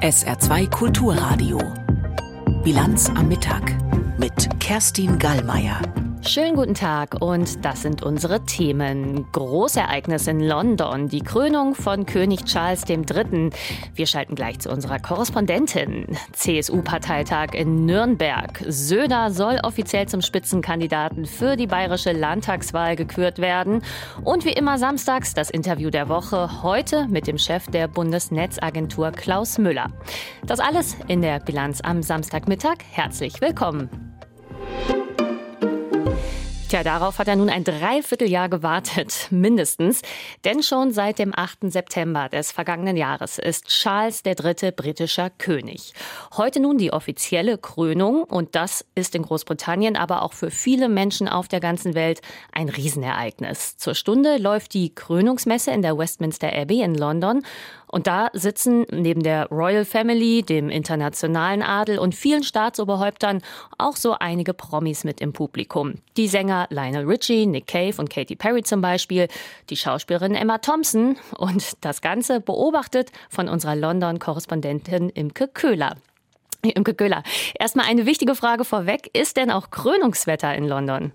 SR2 Kulturradio. Bilanz am Mittag mit Kerstin Gallmeier. Schönen guten Tag und das sind unsere Themen. Großereignis in London, die Krönung von König Charles III. Wir schalten gleich zu unserer Korrespondentin. CSU-Parteitag in Nürnberg. Söder soll offiziell zum Spitzenkandidaten für die bayerische Landtagswahl gekürt werden. Und wie immer samstags das Interview der Woche, heute mit dem Chef der Bundesnetzagentur Klaus Müller. Das alles in der Bilanz am Samstagmittag. Herzlich willkommen. Tja, darauf hat er nun ein Dreivierteljahr gewartet, mindestens. Denn schon seit dem 8. September des vergangenen Jahres ist Charles III. britischer König. Heute nun die offizielle Krönung und das ist in Großbritannien, aber auch für viele Menschen auf der ganzen Welt ein Riesenereignis. Zur Stunde läuft die Krönungsmesse in der Westminster Abbey in London und da sitzen neben der Royal Family, dem internationalen Adel und vielen Staatsoberhäuptern auch so einige Promis mit im Publikum. Die Sänger Lionel Richie, Nick Cave und Katy Perry zum Beispiel, die Schauspielerin Emma Thompson und das Ganze beobachtet von unserer London-Korrespondentin Imke Köhler. Imke Köhler, erstmal eine wichtige Frage vorweg. Ist denn auch Krönungswetter in London?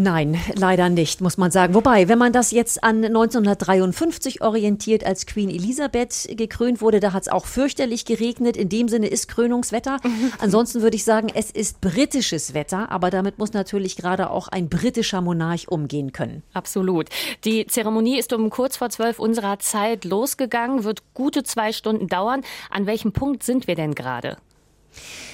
Nein, leider nicht, muss man sagen. Wobei, wenn man das jetzt an 1953 orientiert, als Queen Elisabeth gekrönt wurde, da hat es auch fürchterlich geregnet. In dem Sinne ist Krönungswetter. Ansonsten würde ich sagen, es ist britisches Wetter, aber damit muss natürlich gerade auch ein britischer Monarch umgehen können. Absolut. Die Zeremonie ist um kurz vor zwölf unserer Zeit losgegangen, wird gute zwei Stunden dauern. An welchem Punkt sind wir denn gerade?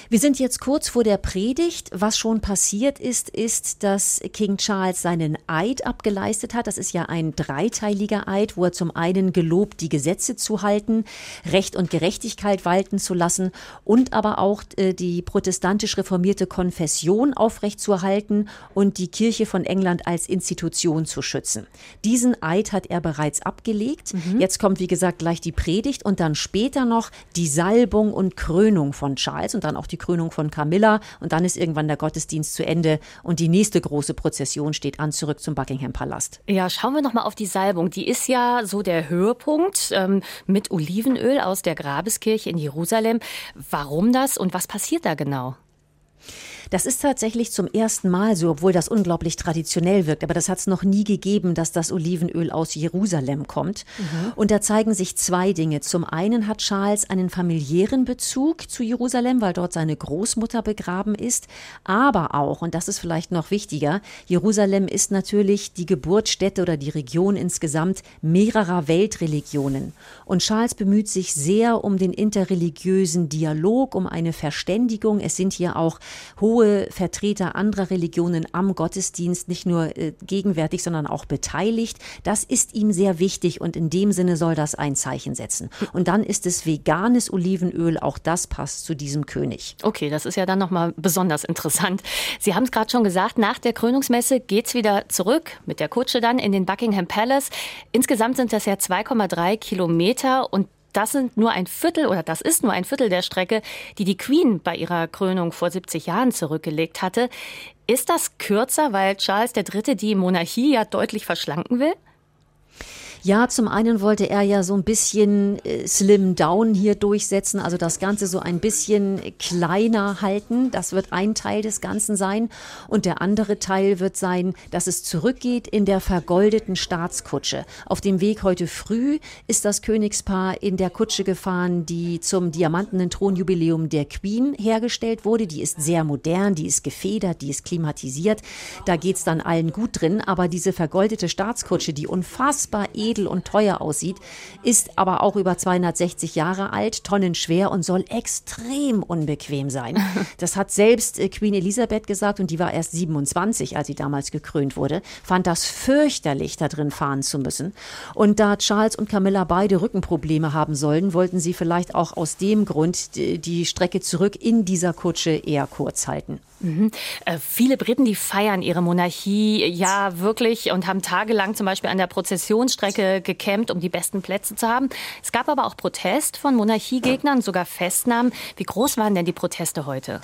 Wir sind jetzt kurz vor der Predigt. Was schon passiert ist, ist, dass King Charles seinen Eid abgeleistet hat. Das ist ja ein dreiteiliger Eid, wo er zum einen gelobt, die Gesetze zu halten, Recht und Gerechtigkeit walten zu lassen und aber auch äh, die protestantisch reformierte Konfession aufrechtzuerhalten und die Kirche von England als Institution zu schützen. Diesen Eid hat er bereits abgelegt. Mhm. Jetzt kommt, wie gesagt, gleich die Predigt und dann später noch die Salbung und Krönung von Charles und dann auch die die Krönung von Camilla und dann ist irgendwann der Gottesdienst zu Ende und die nächste große Prozession steht an zurück zum Buckingham Palast. Ja, schauen wir noch mal auf die Salbung. Die ist ja so der Höhepunkt ähm, mit Olivenöl aus der Grabeskirche in Jerusalem. Warum das und was passiert da genau? Das ist tatsächlich zum ersten Mal so, obwohl das unglaublich traditionell wirkt. Aber das hat es noch nie gegeben, dass das Olivenöl aus Jerusalem kommt. Mhm. Und da zeigen sich zwei Dinge. Zum einen hat Charles einen familiären Bezug zu Jerusalem, weil dort seine Großmutter begraben ist. Aber auch, und das ist vielleicht noch wichtiger, Jerusalem ist natürlich die Geburtsstätte oder die Region insgesamt mehrerer Weltreligionen. Und Charles bemüht sich sehr um den interreligiösen Dialog, um eine Verständigung. Es sind hier auch hohe hohe Vertreter anderer Religionen am Gottesdienst nicht nur äh, gegenwärtig, sondern auch beteiligt. Das ist ihm sehr wichtig und in dem Sinne soll das ein Zeichen setzen. Und dann ist es veganes Olivenöl, auch das passt zu diesem König. Okay, das ist ja dann nochmal besonders interessant. Sie haben es gerade schon gesagt, nach der Krönungsmesse geht es wieder zurück mit der Kutsche dann in den Buckingham Palace. Insgesamt sind das ja 2,3 Kilometer und das sind nur ein Viertel oder das ist nur ein Viertel der Strecke, die die Queen bei ihrer Krönung vor 70 Jahren zurückgelegt hatte. Ist das kürzer, weil Charles III. die Monarchie ja deutlich verschlanken will? Ja, zum einen wollte er ja so ein bisschen äh, Slim Down hier durchsetzen, also das Ganze so ein bisschen kleiner halten. Das wird ein Teil des Ganzen sein. Und der andere Teil wird sein, dass es zurückgeht in der vergoldeten Staatskutsche. Auf dem Weg heute früh ist das Königspaar in der Kutsche gefahren, die zum diamantenen Thronjubiläum der Queen hergestellt wurde. Die ist sehr modern, die ist gefedert, die ist klimatisiert. Da geht's dann allen gut drin. Aber diese vergoldete Staatskutsche, die unfassbar edel edel und teuer aussieht, ist aber auch über 260 Jahre alt, tonnenschwer und soll extrem unbequem sein. Das hat selbst äh, Queen Elisabeth gesagt und die war erst 27, als sie damals gekrönt wurde, fand das fürchterlich, da drin fahren zu müssen. Und da Charles und Camilla beide Rückenprobleme haben sollen, wollten sie vielleicht auch aus dem Grund die Strecke zurück in dieser Kutsche eher kurz halten. Mhm. Äh, viele Briten, die feiern ihre Monarchie ja wirklich und haben tagelang zum Beispiel an der Prozessionsstrecke gecampt, um die besten Plätze zu haben. Es gab aber auch Protest von Monarchiegegnern, sogar Festnahmen. Wie groß waren denn die Proteste heute?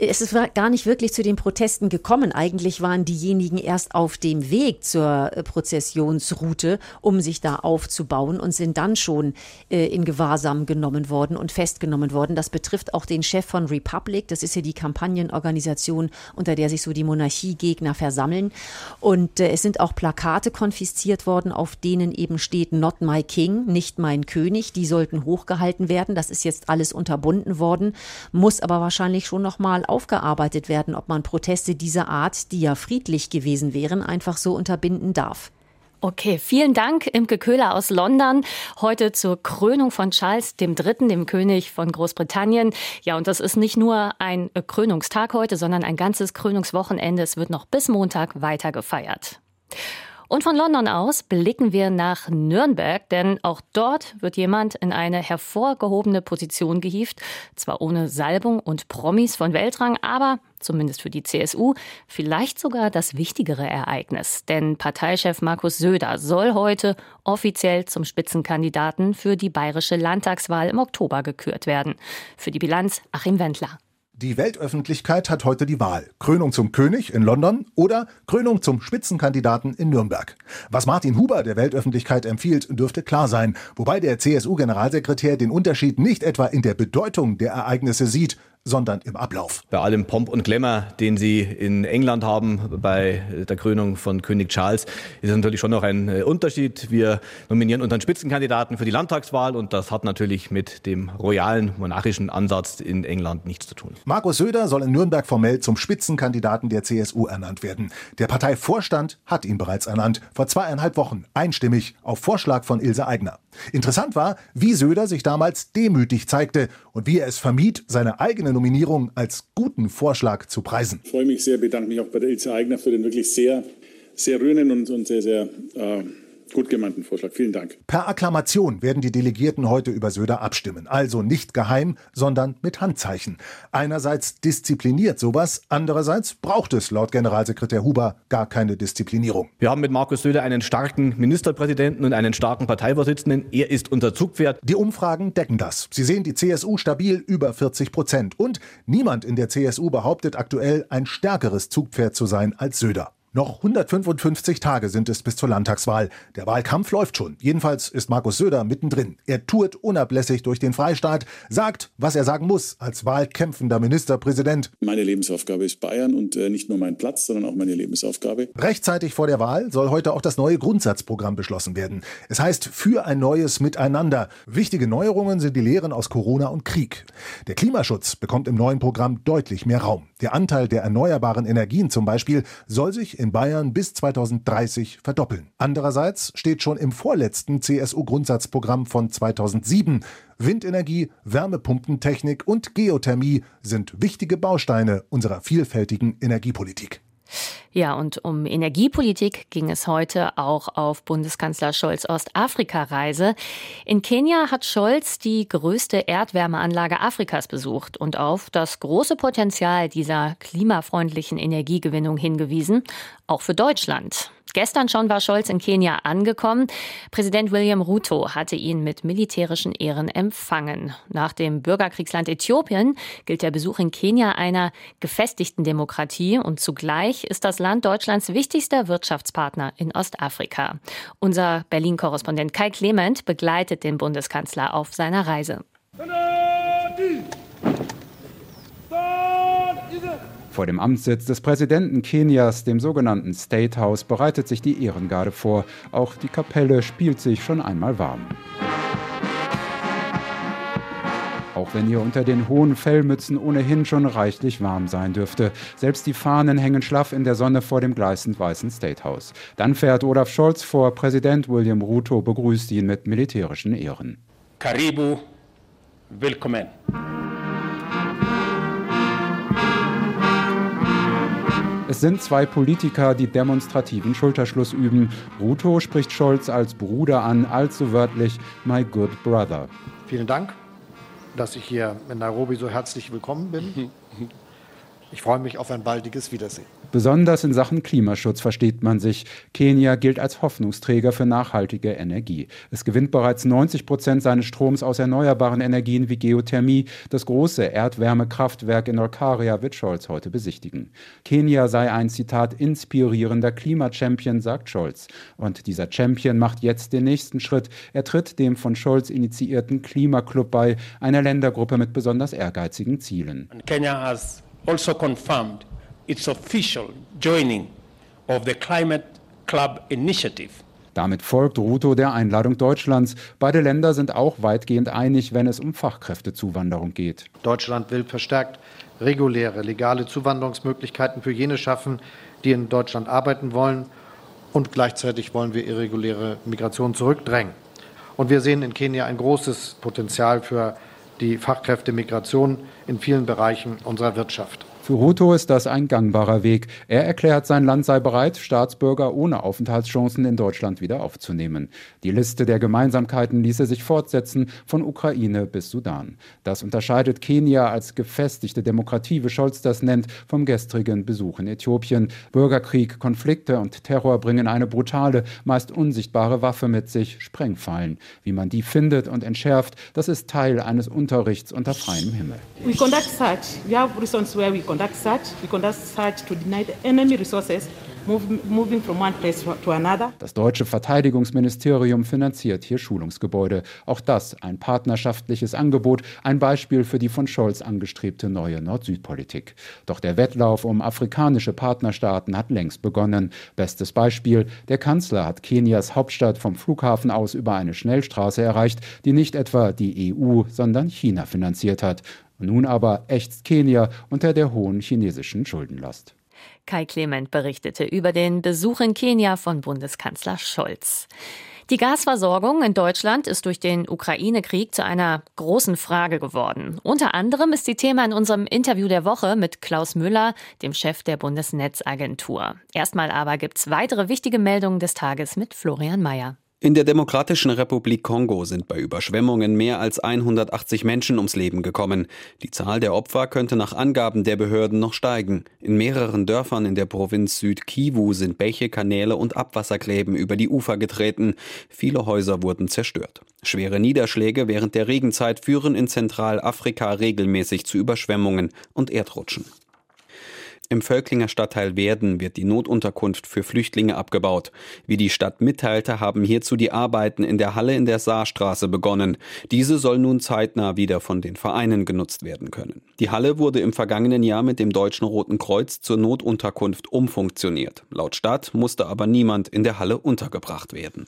Es ist gar nicht wirklich zu den Protesten gekommen. Eigentlich waren diejenigen erst auf dem Weg zur äh, Prozessionsroute, um sich da aufzubauen und sind dann schon äh, in Gewahrsam genommen worden und festgenommen worden. Das betrifft auch den Chef von Republic. Das ist ja die Kampagnenorganisation, unter der sich so die Monarchiegegner versammeln. Und äh, es sind auch Plakate konfisziert worden, auf denen eben steht Not my King, nicht mein König. Die sollten hochgehalten werden. Das ist jetzt alles unterbunden worden, muss aber wahrscheinlich schon noch mal aufgearbeitet werden, ob man Proteste dieser Art, die ja friedlich gewesen wären, einfach so unterbinden darf. Okay, vielen Dank, Imke Köhler aus London. Heute zur Krönung von Charles III., dem König von Großbritannien. Ja, und das ist nicht nur ein Krönungstag heute, sondern ein ganzes Krönungswochenende. Es wird noch bis Montag weiter gefeiert. Und von London aus blicken wir nach Nürnberg, denn auch dort wird jemand in eine hervorgehobene Position gehievt. Zwar ohne Salbung und Promis von Weltrang, aber zumindest für die CSU, vielleicht sogar das wichtigere Ereignis. Denn Parteichef Markus Söder soll heute offiziell zum Spitzenkandidaten für die bayerische Landtagswahl im Oktober gekürt werden. Für die Bilanz Achim Wendler. Die Weltöffentlichkeit hat heute die Wahl. Krönung zum König in London oder Krönung zum Spitzenkandidaten in Nürnberg. Was Martin Huber der Weltöffentlichkeit empfiehlt, dürfte klar sein, wobei der CSU-Generalsekretär den Unterschied nicht etwa in der Bedeutung der Ereignisse sieht, sondern im Ablauf. Bei allem Pomp und Glamour, den Sie in England haben, bei der Krönung von König Charles, ist natürlich schon noch ein äh, Unterschied. Wir nominieren unseren Spitzenkandidaten für die Landtagswahl und das hat natürlich mit dem royalen monarchischen Ansatz in England nichts zu tun. Markus Söder soll in Nürnberg formell zum Spitzenkandidaten der CSU ernannt werden. Der Parteivorstand hat ihn bereits ernannt, vor zweieinhalb Wochen, einstimmig, auf Vorschlag von Ilse Aigner. Interessant war, wie Söder sich damals demütig zeigte und wie er es vermied, seine eigene Nominierung als guten Vorschlag zu preisen. Ich freue mich sehr, bedanke mich auch bei der Ilse Aigner für den wirklich sehr, sehr rührenden und, und sehr, sehr äh, Gut gemeinten Vorschlag. Vielen Dank. Per Akklamation werden die Delegierten heute über Söder abstimmen. Also nicht geheim, sondern mit Handzeichen. Einerseits diszipliniert sowas, andererseits braucht es laut Generalsekretär Huber gar keine Disziplinierung. Wir haben mit Markus Söder einen starken Ministerpräsidenten und einen starken Parteivorsitzenden. Er ist unser Zugpferd. Die Umfragen decken das. Sie sehen die CSU stabil über 40 Prozent. Und niemand in der CSU behauptet aktuell, ein stärkeres Zugpferd zu sein als Söder. Noch 155 Tage sind es bis zur Landtagswahl. Der Wahlkampf läuft schon. Jedenfalls ist Markus Söder mittendrin. Er tourt unablässig durch den Freistaat, sagt, was er sagen muss als wahlkämpfender Ministerpräsident. Meine Lebensaufgabe ist Bayern und äh, nicht nur mein Platz, sondern auch meine Lebensaufgabe. Rechtzeitig vor der Wahl soll heute auch das neue Grundsatzprogramm beschlossen werden. Es heißt für ein neues Miteinander. Wichtige Neuerungen sind die Lehren aus Corona und Krieg. Der Klimaschutz bekommt im neuen Programm deutlich mehr Raum. Der Anteil der erneuerbaren Energien zum Beispiel soll sich in Bayern bis 2030 verdoppeln. Andererseits steht schon im vorletzten CSU-Grundsatzprogramm von 2007, Windenergie, Wärmepumpentechnik und Geothermie sind wichtige Bausteine unserer vielfältigen Energiepolitik. Ja, und um Energiepolitik ging es heute auch auf Bundeskanzler Scholz Ostafrika-Reise. In Kenia hat Scholz die größte Erdwärmeanlage Afrikas besucht und auf das große Potenzial dieser klimafreundlichen Energiegewinnung hingewiesen, auch für Deutschland. Gestern schon war Scholz in Kenia angekommen. Präsident William Ruto hatte ihn mit militärischen Ehren empfangen. Nach dem Bürgerkriegsland Äthiopien gilt der Besuch in Kenia einer gefestigten Demokratie und zugleich ist das Land Deutschlands wichtigster Wirtschaftspartner in Ostafrika. Unser Berlin-Korrespondent Kai Clement begleitet den Bundeskanzler auf seiner Reise. Vor dem Amtssitz des Präsidenten Kenias, dem sogenannten State House, bereitet sich die Ehrengarde vor. Auch die Kapelle spielt sich schon einmal warm. Auch wenn hier unter den hohen Fellmützen ohnehin schon reichlich warm sein dürfte. Selbst die Fahnen hängen schlaff in der Sonne vor dem gleißend weißen State House. Dann fährt Olaf Scholz vor, Präsident William Ruto begrüßt ihn mit militärischen Ehren. Karibu, willkommen. Es sind zwei Politiker, die demonstrativen Schulterschluss üben. Ruto spricht Scholz als Bruder an, allzu wörtlich My Good Ich freue mich auf ein baldiges Wiedersehen. Besonders in Sachen Klimaschutz versteht man sich. Kenia gilt als Hoffnungsträger für nachhaltige Energie. Es gewinnt bereits 90 Prozent seines Stroms aus erneuerbaren Energien wie Geothermie. Das große Erdwärmekraftwerk in Olkaria wird Scholz heute besichtigen. Kenia sei ein Zitat inspirierender Klimachampion, sagt Scholz. Und dieser Champion macht jetzt den nächsten Schritt. Er tritt dem von Scholz initiierten Klimaclub bei, einer Ländergruppe mit besonders ehrgeizigen Zielen. Kenya has also confirmed its official joining of the Climate Club Initiative. Damit folgt Ruto der Einladung Deutschlands. Beide Länder sind auch weitgehend einig, wenn es um Fachkräftezuwanderung geht. Deutschland will verstärkt reguläre, legale Zuwanderungsmöglichkeiten für jene schaffen, die in Deutschland arbeiten wollen. Und gleichzeitig wollen wir irreguläre Migration zurückdrängen. Und wir sehen in Kenia ein großes Potenzial für die Fachkräftemigration in vielen Bereichen unserer Wirtschaft. Für Ruto ist das ein gangbarer Weg. Er erklärt, sein Land sei bereit, Staatsbürger ohne Aufenthaltschancen in Deutschland wieder aufzunehmen. Die Liste der Gemeinsamkeiten ließe sich fortsetzen, von Ukraine bis Sudan. Das unterscheidet Kenia als gefestigte Demokratie, wie Scholz das nennt, vom gestrigen Besuch in Äthiopien. Bürgerkrieg, Konflikte und Terror bringen eine brutale, meist unsichtbare Waffe mit sich, Sprengfallen. Wie man die findet und entschärft, das ist Teil eines Unterrichts unter freiem Himmel. We conduct search. We have reasons where we conduct search. We conduct search to deny the enemy resources. Das deutsche Verteidigungsministerium finanziert hier Schulungsgebäude. Auch das ein partnerschaftliches Angebot, ein Beispiel für die von Scholz angestrebte neue Nord-Süd-Politik. Doch der Wettlauf um afrikanische Partnerstaaten hat längst begonnen. Bestes Beispiel, der Kanzler hat Kenias Hauptstadt vom Flughafen aus über eine Schnellstraße erreicht, die nicht etwa die EU, sondern China finanziert hat. Nun aber ächzt Kenia unter der hohen chinesischen Schuldenlast. Kai Clement berichtete über den Besuch in Kenia von Bundeskanzler Scholz. Die Gasversorgung in Deutschland ist durch den Ukraine-Krieg zu einer großen Frage geworden. Unter anderem ist die Thema in unserem Interview der Woche mit Klaus Müller, dem Chef der Bundesnetzagentur. Erstmal aber gibt's weitere wichtige Meldungen des Tages mit Florian Mayer. In der Demokratischen Republik Kongo sind bei Überschwemmungen mehr als 180 Menschen ums Leben gekommen. Die Zahl der Opfer könnte nach Angaben der Behörden noch steigen. In mehreren Dörfern in der Provinz Südkivu sind Bäche, Kanäle und Abwassergräben über die Ufer getreten. Viele Häuser wurden zerstört. Schwere Niederschläge während der Regenzeit führen in Zentralafrika regelmäßig zu Überschwemmungen und Erdrutschen. Im Völklinger Stadtteil Werden wird die Notunterkunft für Flüchtlinge abgebaut. Wie die Stadt mitteilte, haben hierzu die Arbeiten in der Halle in der Saarstraße begonnen. Diese soll nun zeitnah wieder von den Vereinen genutzt werden können. Die Halle wurde im vergangenen Jahr mit dem Deutschen Roten Kreuz zur Notunterkunft umfunktioniert. Laut Stadt musste aber niemand in der Halle untergebracht werden.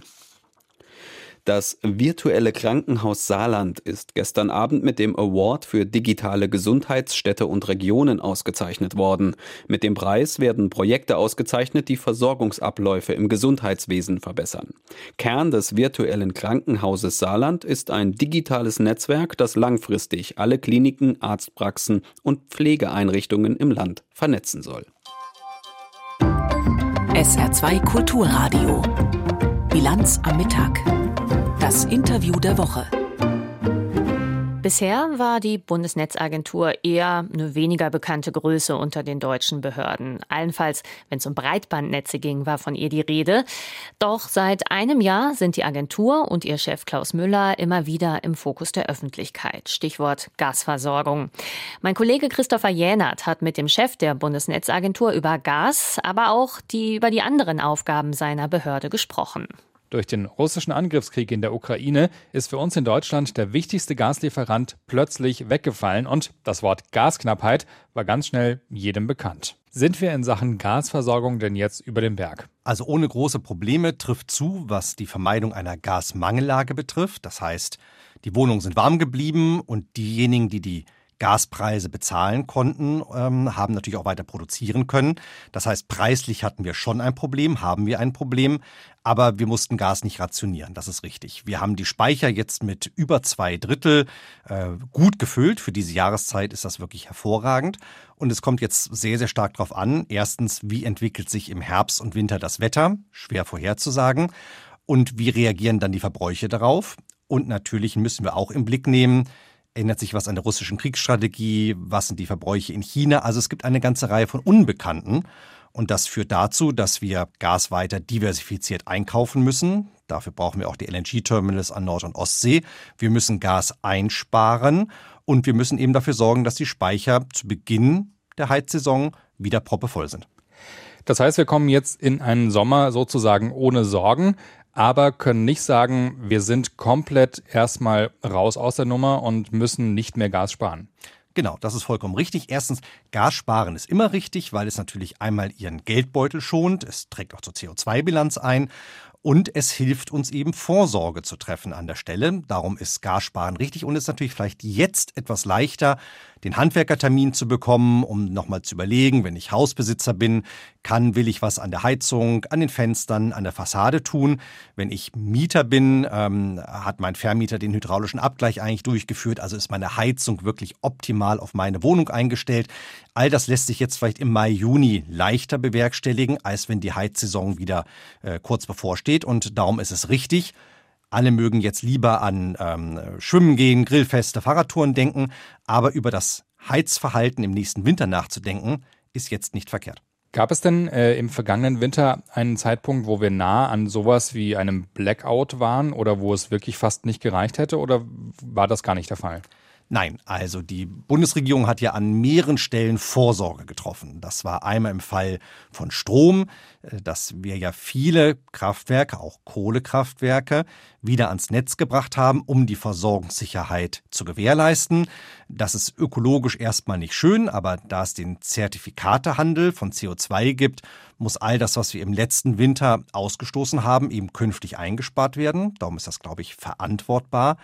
Das virtuelle Krankenhaus Saarland ist gestern Abend mit dem Award für digitale Gesundheitsstädte und Regionen ausgezeichnet worden. Mit dem Preis werden Projekte ausgezeichnet, die Versorgungsabläufe im Gesundheitswesen verbessern. Kern des virtuellen Krankenhauses Saarland ist ein digitales Netzwerk, das langfristig alle Kliniken, Arztpraxen und Pflegeeinrichtungen im Land vernetzen soll. SR2 Kulturradio. Bilanz am Mittag. Das Interview der Woche. Bisher war die Bundesnetzagentur eher eine weniger bekannte Größe unter den deutschen Behörden. Allenfalls, wenn es um Breitbandnetze ging, war von ihr die Rede. Doch seit einem Jahr sind die Agentur und ihr Chef Klaus Müller immer wieder im Fokus der Öffentlichkeit. Stichwort Gasversorgung. Mein Kollege Christopher Jänert hat mit dem Chef der Bundesnetzagentur über Gas, aber auch die, über die anderen Aufgaben seiner Behörde gesprochen. Durch den russischen Angriffskrieg in der Ukraine ist für uns in Deutschland der wichtigste Gaslieferant plötzlich weggefallen und das Wort Gasknappheit war ganz schnell jedem bekannt. Sind wir in Sachen Gasversorgung denn jetzt über den Berg? Also ohne große Probleme trifft zu, was die Vermeidung einer Gasmangellage betrifft. Das heißt, die Wohnungen sind warm geblieben und diejenigen, die die Gaspreise bezahlen konnten, ähm, haben natürlich auch weiter produzieren können. Das heißt, preislich hatten wir schon ein Problem, haben wir ein Problem, aber wir mussten Gas nicht rationieren, das ist richtig. Wir haben die Speicher jetzt mit über zwei Drittel äh, gut gefüllt. Für diese Jahreszeit ist das wirklich hervorragend. Und es kommt jetzt sehr, sehr stark darauf an, erstens, wie entwickelt sich im Herbst und Winter das Wetter, schwer vorherzusagen, und wie reagieren dann die Verbräuche darauf. Und natürlich müssen wir auch im Blick nehmen, Ändert sich was an der russischen Kriegsstrategie? Was sind die Verbräuche in China? Also es gibt eine ganze Reihe von Unbekannten. Und das führt dazu, dass wir Gas weiter diversifiziert einkaufen müssen. Dafür brauchen wir auch die LNG-Terminals an Nord- und Ostsee. Wir müssen Gas einsparen und wir müssen eben dafür sorgen, dass die Speicher zu Beginn der Heizsaison wieder proppevoll sind. Das heißt, wir kommen jetzt in einen Sommer sozusagen ohne Sorgen, aber können nicht sagen, wir sind komplett erstmal raus aus der Nummer und müssen nicht mehr Gas sparen. Genau, das ist vollkommen richtig. Erstens, Gas sparen ist immer richtig, weil es natürlich einmal ihren Geldbeutel schont. Es trägt auch zur CO2-Bilanz ein. Und es hilft uns eben Vorsorge zu treffen an der Stelle. Darum ist Gassparen richtig und ist natürlich vielleicht jetzt etwas leichter, den Handwerkertermin zu bekommen, um nochmal zu überlegen, wenn ich Hausbesitzer bin, kann, will ich was an der Heizung, an den Fenstern, an der Fassade tun. Wenn ich Mieter bin, ähm, hat mein Vermieter den hydraulischen Abgleich eigentlich durchgeführt, also ist meine Heizung wirklich optimal auf meine Wohnung eingestellt. All das lässt sich jetzt vielleicht im Mai, Juni leichter bewerkstelligen, als wenn die Heizsaison wieder äh, kurz bevorsteht. Und darum ist es richtig, alle mögen jetzt lieber an ähm, Schwimmen gehen, Grillfeste, Fahrradtouren denken, aber über das Heizverhalten im nächsten Winter nachzudenken, ist jetzt nicht verkehrt. Gab es denn äh, im vergangenen Winter einen Zeitpunkt, wo wir nah an sowas wie einem Blackout waren oder wo es wirklich fast nicht gereicht hätte oder war das gar nicht der Fall? Nein, also die Bundesregierung hat ja an mehreren Stellen Vorsorge getroffen. Das war einmal im Fall von Strom, äh, dass wir ja viele Kraftwerke, auch Kohlekraftwerke, wieder ans Netz gebracht haben, um die Versorgungssicherheit zu gewährleisten. Das ist ökologisch erstmal nicht schön, aber da es den Zertifikatehandel von CO2 gibt, muss all das, was wir im letzten Winter ausgestoßen haben, eben künftig eingespart werden. Darum ist das, glaube ich, verantwortbar.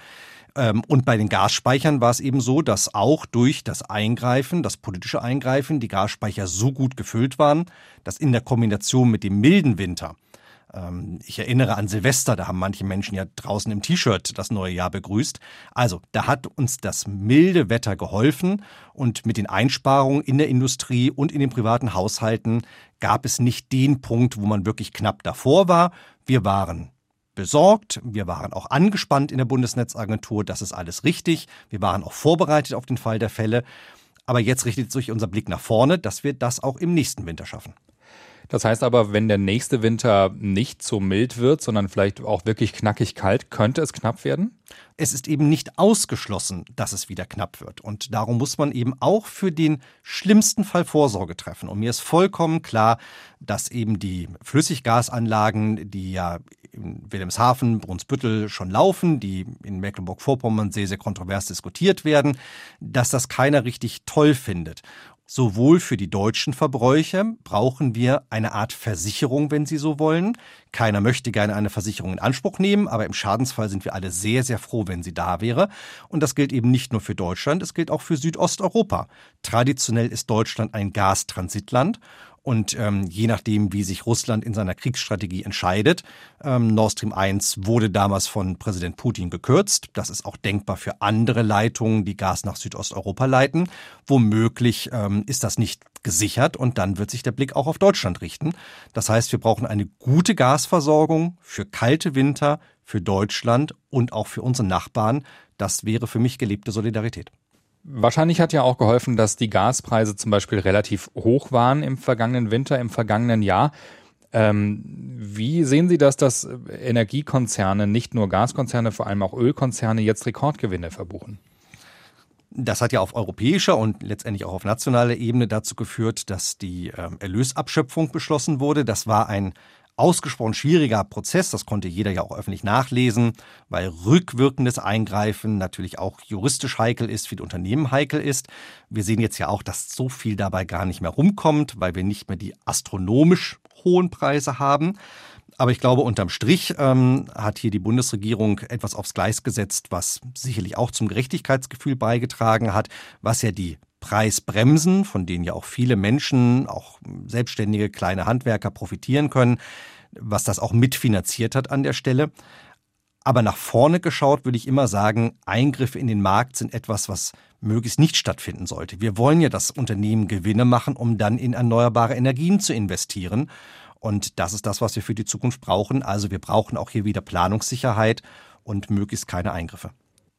Ähm, und bei den Gasspeichern war es eben so, dass auch durch das Eingreifen, das politische Eingreifen, die Gasspeicher so gut gefüllt waren, dass in der Kombination mit dem milden Winter ähm, ich erinnere an Silvester, da haben manche Menschen ja draußen im T-Shirt das neue Jahr begrüßt. Also, da hat uns das milde Wetter geholfen und mit den Einsparungen in der Industrie und in den privaten Haushalten gab es nicht den Punkt, wo man wirklich knapp davor war. Wir waren besorgt. Wir waren auch angespannt in der Bundesnetzagentur. Das ist alles richtig. Wir waren auch vorbereitet auf den Fall der Fälle. Aber jetzt richtet sich unser Blick nach vorne, dass wir das auch im nächsten Winter schaffen. Das heißt aber, wenn der nächste Winter nicht so mild wird, sondern vielleicht auch wirklich knackig kalt, könnte es knapp werden? Es ist eben nicht ausgeschlossen, dass es wieder knapp wird. Und darum muss man eben auch für den schlimmsten Fall Vorsorge treffen. Und mir ist vollkommen klar, dass eben die Flüssiggasanlagen, die ja in Wilhelmshaven, Brunsbüttel schon laufen, die in Mecklenburg-Vorpommern sehr, sehr kontrovers diskutiert werden, dass das keiner richtig toll findet. Sowohl für die deutschen Verbräuche brauchen wir eine Art Versicherung, wenn Sie so wollen. Keiner möchte gerne eine Versicherung in Anspruch nehmen, aber im Schadensfall sind wir alle sehr, sehr froh, wenn sie da wäre. Und das gilt eben nicht nur für Deutschland, es gilt auch für Südosteuropa. Traditionell ist Deutschland ein Gastransitland und ähm, je nachdem, wie sich Russland in seiner Kriegsstrategie entscheidet, ähm, Nord Stream 1 wurde damals von Präsident Putin gekürzt. Das ist auch denkbar für andere Leitungen, die Gas nach Südosteuropa leiten. Womöglich ähm, ist das nicht gesichert und dann wird sich der Blick auch auf Deutschland richten. Das heißt, wir brauchen eine gute Gasversorgung für kalte Winter, für Deutschland und auch für unsere Nachbarn. Das wäre für mich gelebte Solidarität. Wahrscheinlich hat ja auch geholfen, dass die Gaspreise zum Beispiel relativ hoch waren im vergangenen Winter, im vergangenen Jahr. Ähm, wie sehen Sie das, dass Energiekonzerne, nicht nur Gaskonzerne, vor allem auch Ölkonzerne jetzt Rekordgewinne verbuchen? Das hat ja auf europäischer und letztendlich auch auf nationaler Ebene dazu geführt, dass die ähm, Erlösabschöpfung beschlossen wurde. Das war ein ausgesprochen schwieriger Prozess. Das konnte jeder ja auch öffentlich nachlesen, weil rückwirkendes Eingreifen natürlich auch juristisch heikel ist, für die Unternehmen heikel ist. Wir sehen jetzt ja auch, dass so viel dabei gar nicht mehr rumkommt, weil wir nicht mehr die astronomisch hohen Preise haben. Aber ich glaube, unterm Strich ähm, hat hier die Bundesregierung etwas aufs Gleis gesetzt, was sicherlich auch zum Gerechtigkeitsgefühl beigetragen hat, was ja die Preisbremsen, von denen ja auch viele Menschen, auch selbstständige kleine Handwerker profitieren können, was das auch mitfinanziert hat an der Stelle. Aber nach vorne geschaut würde ich immer sagen, Eingriffe in den Markt sind etwas, was möglichst nicht stattfinden sollte. Wir wollen ja, dass Unternehmen Gewinne machen, um dann in erneuerbare Energien zu investieren. Und das ist das, was wir für die Zukunft brauchen. Also wir brauchen auch hier wieder Planungssicherheit und möglichst keine Eingriffe.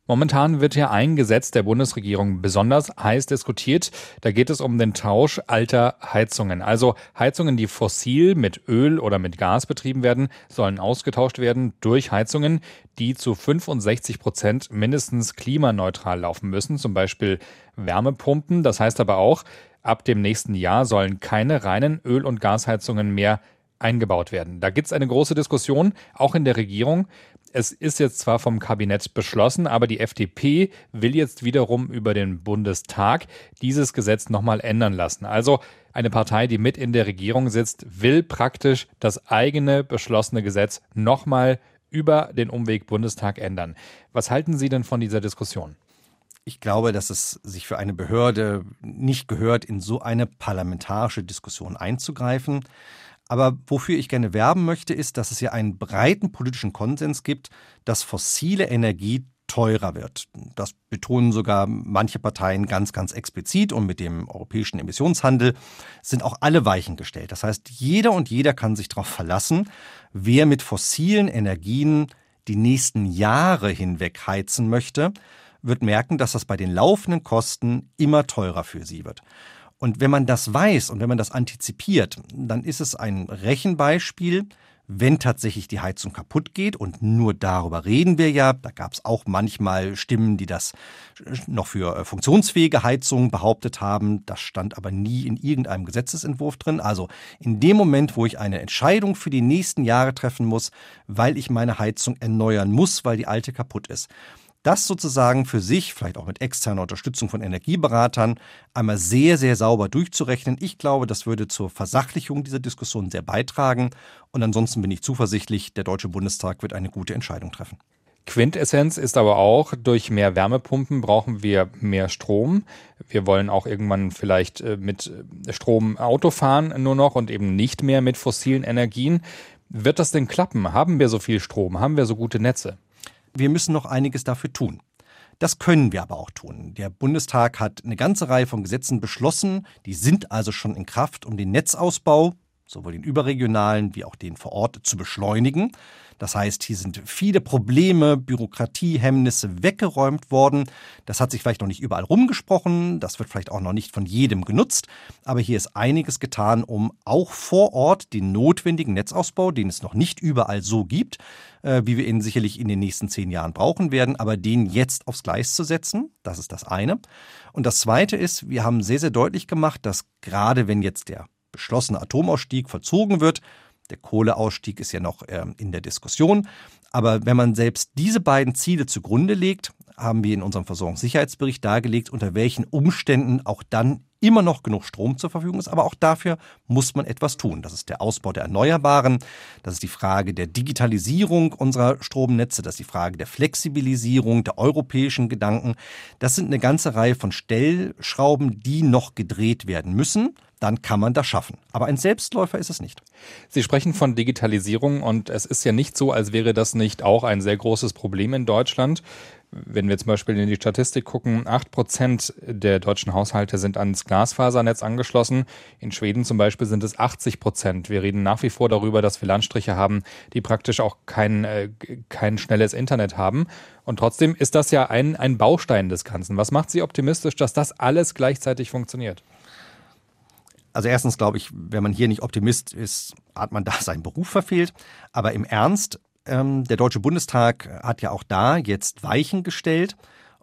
Momentan wird ja ein Gesetz der Bundesregierung besonders heiß diskutiert. Da geht es um den Tausch alter Heizungen. Also Heizungen, die fossil mit Öl oder mit Gas betrieben werden, sollen ausgetauscht werden durch Heizungen, die zu 65 Prozent mindestens klimaneutral laufen müssen, zum Beispiel Wärmepumpen. Das heißt aber auch, ab dem nächsten Jahr sollen keine reinen Öl- und Gasheizungen mehr eingebaut werden. Da gibt es eine große Diskussion, auch in der Regierung. Es ist jetzt zwar vom Kabinett beschlossen, aber die FDP will jetzt wiederum über den Bundestag dieses Gesetz nochmal ändern lassen. Also eine Partei, die mit in der Regierung sitzt, will praktisch das eigene beschlossene Gesetz nochmal über den Umweg Bundestag ändern. Was halten Sie denn von dieser Diskussion? Ich glaube, dass es sich für eine Behörde nicht gehört, in so eine parlamentarische Diskussion einzugreifen. Aber wofür ich gerne werben möchte, ist, dass es ja einen breiten politischen Konsens gibt, dass fossile Energie teurer wird. Das betonen sogar manche Parteien ganz, ganz explizit und mit dem europäischen Emissionshandel sind auch alle Weichen gestellt. Das heißt, jeder und jeder kann sich darauf verlassen, wer mit fossilen Energien die nächsten Jahre hinweg heizen möchte, wird merken, dass das bei den laufenden Kosten immer teurer für sie wird. Und wenn man das weiß und wenn man das antizipiert, dann ist es ein Rechenbeispiel, wenn tatsächlich die Heizung kaputt geht. Und nur darüber reden wir ja. Da gab es auch manchmal Stimmen, die das noch für äh, funktionsfähige Heizungen behauptet haben. Das stand aber nie in irgendeinem Gesetzesentwurf drin. Also in dem Moment, wo ich eine Entscheidung für die nächsten Jahre treffen muss, weil ich meine Heizung erneuern muss, weil die alte kaputt ist das sozusagen für sich, vielleicht auch mit externer Unterstützung von Energieberatern, einmal sehr, sehr sauber durchzurechnen. Ich glaube, das würde zur Versachlichung dieser Diskussion sehr beitragen. Und ansonsten bin ich zuversichtlich, der Deutsche Bundestag wird eine gute Entscheidung treffen. Quintessenz ist aber auch, durch mehr Wärmepumpen brauchen wir mehr Strom. Wir wollen auch irgendwann vielleicht äh, mit äh, Strom Auto fahren nur noch und eben nicht mehr mit fossilen Energien. Wird das denn klappen? Haben wir so viel Strom? Haben wir so gute Netze? Wir müssen noch einiges dafür tun. Das können wir aber auch tun. Der Bundestag hat eine ganze Reihe von Gesetzen beschlossen, die sind also schon in Kraft, um den Netzausbau, sowohl den überregionalen wie auch den vor Ort, zu beschleunigen. Das heißt, hier sind viele Probleme, Bürokratiehemmnisse weggeräumt worden. Das hat sich vielleicht noch nicht überall rumgesprochen, das wird vielleicht auch noch nicht von jedem genutzt, aber hier ist einiges getan, um auch vor Ort den notwendigen Netzausbau, den es noch nicht überall so gibt, äh, wie wir ihn sicherlich in den nächsten zehn Jahren brauchen werden, aber den jetzt aufs Gleis zu setzen, das ist das eine. Und das zweite ist, wir haben sehr, sehr deutlich gemacht, dass gerade wenn jetzt der beschlossene Atomausstieg vollzogen wird, der Kohleausstieg ist ja noch äh, in der Diskussion. Aber wenn man selbst diese beiden Ziele zugrunde legt, haben wir in unserem Versorgungssicherheitsbericht dargelegt, unter welchen Umständen auch dann immer noch genug Strom zur Verfügung ist. Aber auch dafür muss man etwas tun. Das ist der Ausbau der Erneuerbaren. Das ist die Frage der Digitalisierung unserer Stromnetze. Das ist die Frage der Flexibilisierung der europäischen Gedanken. Das sind eine ganze Reihe von Stellschrauben, die noch gedreht werden müssen dann kann man das schaffen. Aber ein Selbstläufer ist es nicht. Sie sprechen von Digitalisierung und es ist ja nicht so, als wäre das nicht auch ein sehr großes Problem in Deutschland. Wenn wir zum Beispiel in die Statistik gucken, acht Prozent der deutschen Haushalte sind ans Glasfasernetz angeschlossen. In Schweden zum Beispiel sind es 80 Prozent. Wir reden nach wie vor darüber, dass wir Landstriche haben, die praktisch auch kein, äh, kein schnelles Internet haben. Und trotzdem ist das ja ein, ein Baustein des Ganzen. Was macht Sie optimistisch, dass das alles gleichzeitig funktioniert? Also erstens glaube ich, wenn man hier nicht Optimist ist, hat man da seinen Beruf verfehlt. Aber im Ernst, ähm, der Deutsche Bundestag hat ja auch da jetzt Weichen gestellt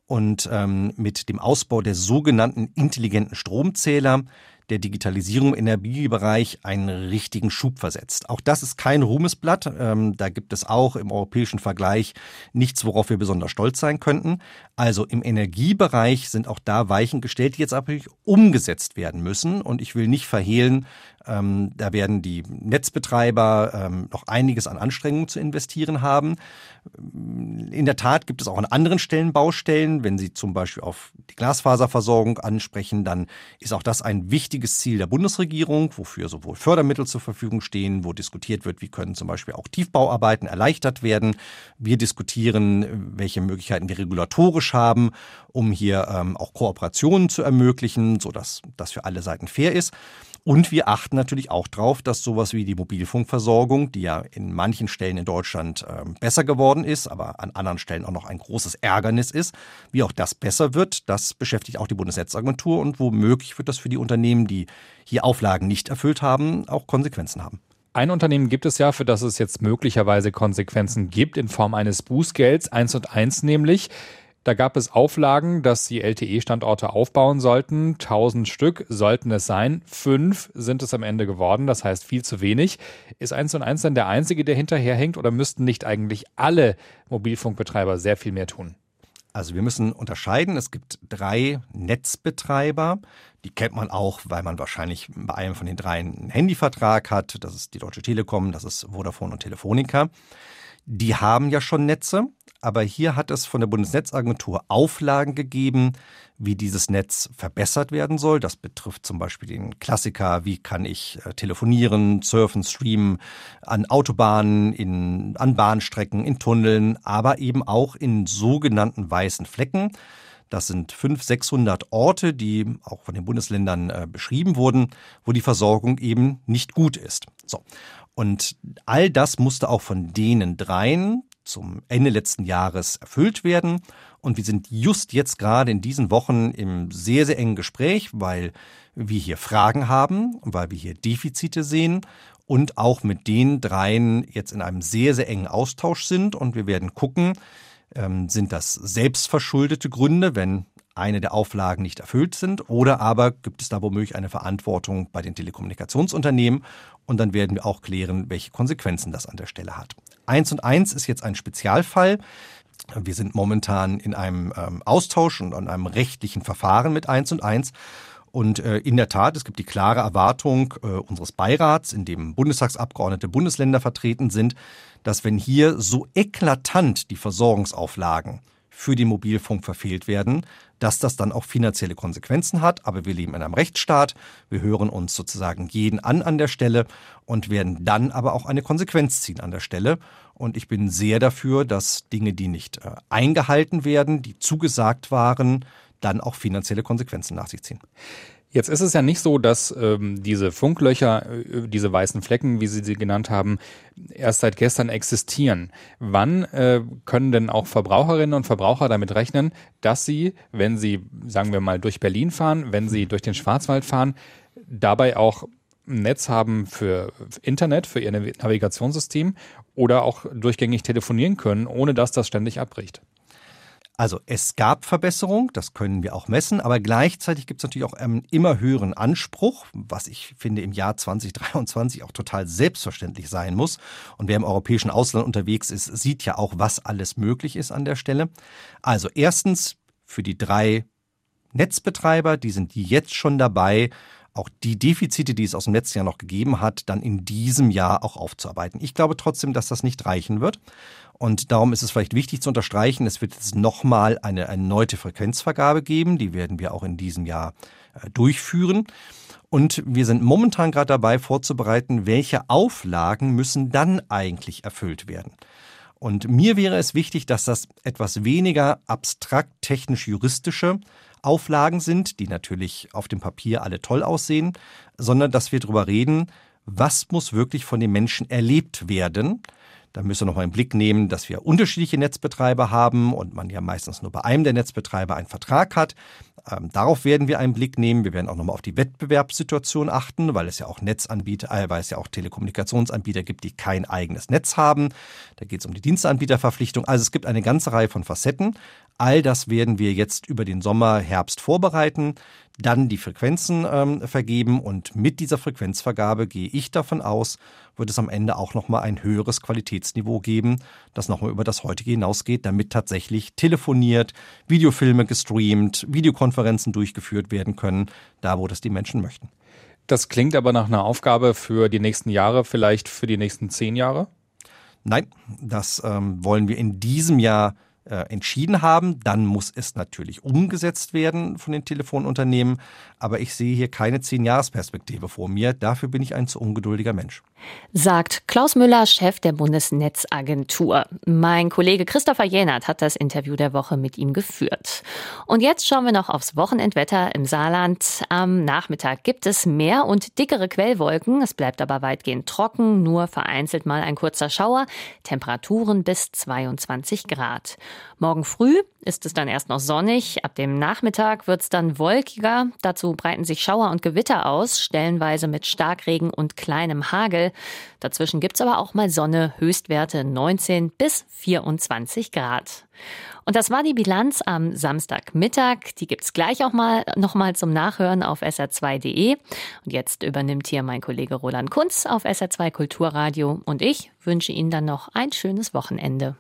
und ähm, mit dem Ausbau der sogenannten intelligenten Stromzähler der Digitalisierung im Energiebereich einen richtigen Schub versetzt. Auch das ist kein Ruhmesblatt. Ähm, da gibt es auch im europäischen Vergleich nichts, worauf wir besonders stolz sein könnten. Also im Energiebereich sind auch da Weichen gestellt, die jetzt aber umgesetzt werden müssen. Und ich will nicht verhehlen, ähm, da werden die Netzbetreiber ähm, noch einiges an Anstrengungen zu investieren haben. In der Tat gibt es auch an anderen Stellen Baustellen, wenn Sie zum Beispiel auf die Glasfaserversorgung ansprechen, dann ist auch das ein wichtiges Ziel der Bundesregierung, wofür sowohl Fördermittel zur Verfügung stehen, wo diskutiert wird, wie können zum Beispiel auch Tiefbauarbeiten erleichtert werden. Wir diskutieren, welche Möglichkeiten wir regulatorisch haben, um hier ähm, auch Kooperationen zu ermöglichen, sodass das für alle Seiten fair ist. Und wir achten natürlich auch darauf, dass sowas wie die Mobilfunkversorgung, die ja in manchen Stellen in Deutschland äh, besser geworden ist, aber an anderen Stellen auch noch ein großes Ärgernis ist, wie auch das besser wird. Das beschäftigt auch die Bundesnetzagentur und womöglich wird das für die Unternehmen, die hier Auflagen nicht erfüllt haben, auch Konsequenzen haben. Ein Unternehmen gibt es ja, für das es jetzt möglicherweise Konsequenzen gibt in Form eines Bußgelds, eins und eins nämlich. Da gab es Auflagen, dass sie LTE-Standorte aufbauen sollten. 1000 Stück sollten es sein. Fünf sind es am Ende geworden. Das heißt viel zu wenig. Ist eins und eins dann der einzige, der hinterherhängt oder müssten nicht eigentlich alle Mobilfunkbetreiber sehr viel mehr tun? Also wir müssen unterscheiden. Es gibt drei Netzbetreiber. Die kennt man auch, weil man wahrscheinlich bei einem von den dreien einen Handyvertrag hat. Das ist die Deutsche Telekom, das ist Vodafone und Telefonica. Die haben ja schon Netze aber hier hat es von der Bundesnetzagentur Auflagen gegeben, wie dieses Netz verbessert werden soll. Das betrifft zum Beispiel den Klassiker, wie kann ich äh, telefonieren, surfen, streamen an Autobahnen, in, an Bahnstrecken, in Tunneln, aber eben auch in sogenannten weißen Flecken. Das sind 500, 600 Orte, die auch von den Bundesländern äh, beschrieben wurden, wo die Versorgung eben nicht gut ist. So. Und all das musste auch von denen dreien zum Ende letzten Jahres erfüllt werden. Und wir sind just jetzt gerade in diesen Wochen im sehr, sehr engen Gespräch, weil wir hier Fragen haben, weil wir hier Defizite sehen und auch mit den dreien jetzt in einem sehr, sehr engen Austausch sind. Und wir werden gucken, ähm, sind das selbstverschuldete Gründe, wenn eine der Auflagen nicht erfüllt sind, oder aber gibt es da womöglich eine Verantwortung bei den Telekommunikationsunternehmen und dann werden wir auch klären, welche Konsequenzen das an der Stelle hat. Eins und eins ist jetzt ein Spezialfall. Wir sind momentan in einem ähm, Austausch und an einem rechtlichen Verfahren mit eins und eins. Und äh, in der Tat, es gibt die klare Erwartung äh, unseres Beirats, in dem Bundestagsabgeordnete Bundesländer vertreten sind, dass wenn hier so eklatant die Versorgungsauflagen für den Mobilfunk verfehlt werden, dass das dann auch finanzielle Konsequenzen hat. Aber wir leben in einem Rechtsstaat. Wir hören uns sozusagen jeden an an der Stelle und werden dann aber auch eine Konsequenz ziehen an der Stelle. Und ich bin sehr dafür, dass Dinge, die nicht äh, eingehalten werden, die zugesagt waren, dann auch finanzielle Konsequenzen nach sich ziehen. Jetzt ist es ja nicht so, dass ähm, diese Funklöcher, äh, diese weißen Flecken, wie Sie sie genannt haben, erst seit gestern existieren. Wann äh, können denn auch Verbraucherinnen und Verbraucher damit rechnen, dass sie, wenn sie, sagen wir mal, durch Berlin fahren, wenn sie durch den Schwarzwald fahren, dabei auch ein Netz haben für Internet, für ihr Navigationssystem oder auch durchgängig telefonieren können, ohne dass das ständig abbricht? Also es gab Verbesserung, das können wir auch messen, aber gleichzeitig gibt es natürlich auch einen immer höheren Anspruch, was ich finde im Jahr 2023 auch total selbstverständlich sein muss. Und wer im europäischen Ausland unterwegs ist, sieht ja auch, was alles möglich ist an der Stelle. Also erstens für die drei Netzbetreiber, die sind jetzt schon dabei, auch die Defizite, die es aus dem letzten Jahr noch gegeben hat, dann in diesem Jahr auch aufzuarbeiten. Ich glaube trotzdem, dass das nicht reichen wird. Und darum ist es vielleicht wichtig zu unterstreichen, es wird jetzt nochmal eine erneute Frequenzvergabe geben. Die werden wir auch in diesem Jahr äh, durchführen. Und wir sind momentan gerade dabei vorzubereiten, welche Auflagen müssen dann eigentlich erfüllt werden. Und mir wäre es wichtig, dass das etwas weniger abstrakt technisch-juristische Auflagen sind, die natürlich auf dem Papier alle toll aussehen, sondern dass wir darüber reden, was muss wirklich von den Menschen erlebt werden, da müssen wir noch mal im Blick nehmen, dass wir unterschiedliche Netzbetreiber haben und man ja meistens nur bei einem der Netzbetreiber einen Vertrag hat. Ähm, darauf werden wir einen Blick nehmen. Wir werden auch nochmal auf die Wettbewerbssituation achten, weil es ja auch Netzanbieter, äh, weil es ja auch Telekommunikationsanbieter gibt, die kein eigenes Netz haben. Da geht es um die Diensteanbieterverpflichtung. Also es gibt eine ganze Reihe von Facetten. All das werden wir jetzt über den Sommer, Herbst vorbereiten, dann die Frequenzen ähm, vergeben und mit dieser Frequenzvergabe gehe ich davon aus, wird es am Ende auch nochmal ein höheres Qualitätsniveau geben, das nochmal über das heutige hinausgeht, damit tatsächlich telefoniert, Videofilme gestreamt, Videokonferenzen durchgeführt werden können, da wo das die Menschen möchten. Das klingt aber nach einer Aufgabe für die nächsten Jahre, vielleicht für die nächsten zehn Jahre? Nein, das ähm, wollen wir in diesem Jahr entschieden haben. Dann muss es natürlich umgesetzt werden von den Telefonunternehmen. Aber ich sehe hier keine Zehn-Jahres-Perspektive vor mir. Dafür bin ich ein zu ungeduldiger Mensch. Sagt Klaus Müller, Chef der Bundesnetzagentur. Mein Kollege Christopher Jenert hat das Interview der Woche mit ihm geführt. Und jetzt schauen wir noch aufs Wochenendwetter im Saarland. Am Nachmittag gibt es mehr und dickere Quellwolken. Es bleibt aber weitgehend trocken, nur vereinzelt mal ein kurzer Schauer. Temperaturen bis 22 Grad. Morgen früh ist es dann erst noch sonnig. Ab dem Nachmittag wird es dann wolkiger. Dazu breiten sich Schauer und Gewitter aus, stellenweise mit Starkregen und kleinem Hagel. Dazwischen gibt es aber auch mal Sonne, Höchstwerte 19 bis 24 Grad. Und das war die Bilanz am Samstagmittag. Die gibt's gleich auch mal nochmal zum Nachhören auf sr2.de. Und jetzt übernimmt hier mein Kollege Roland Kunz auf SR2 Kulturradio. Und ich wünsche Ihnen dann noch ein schönes Wochenende.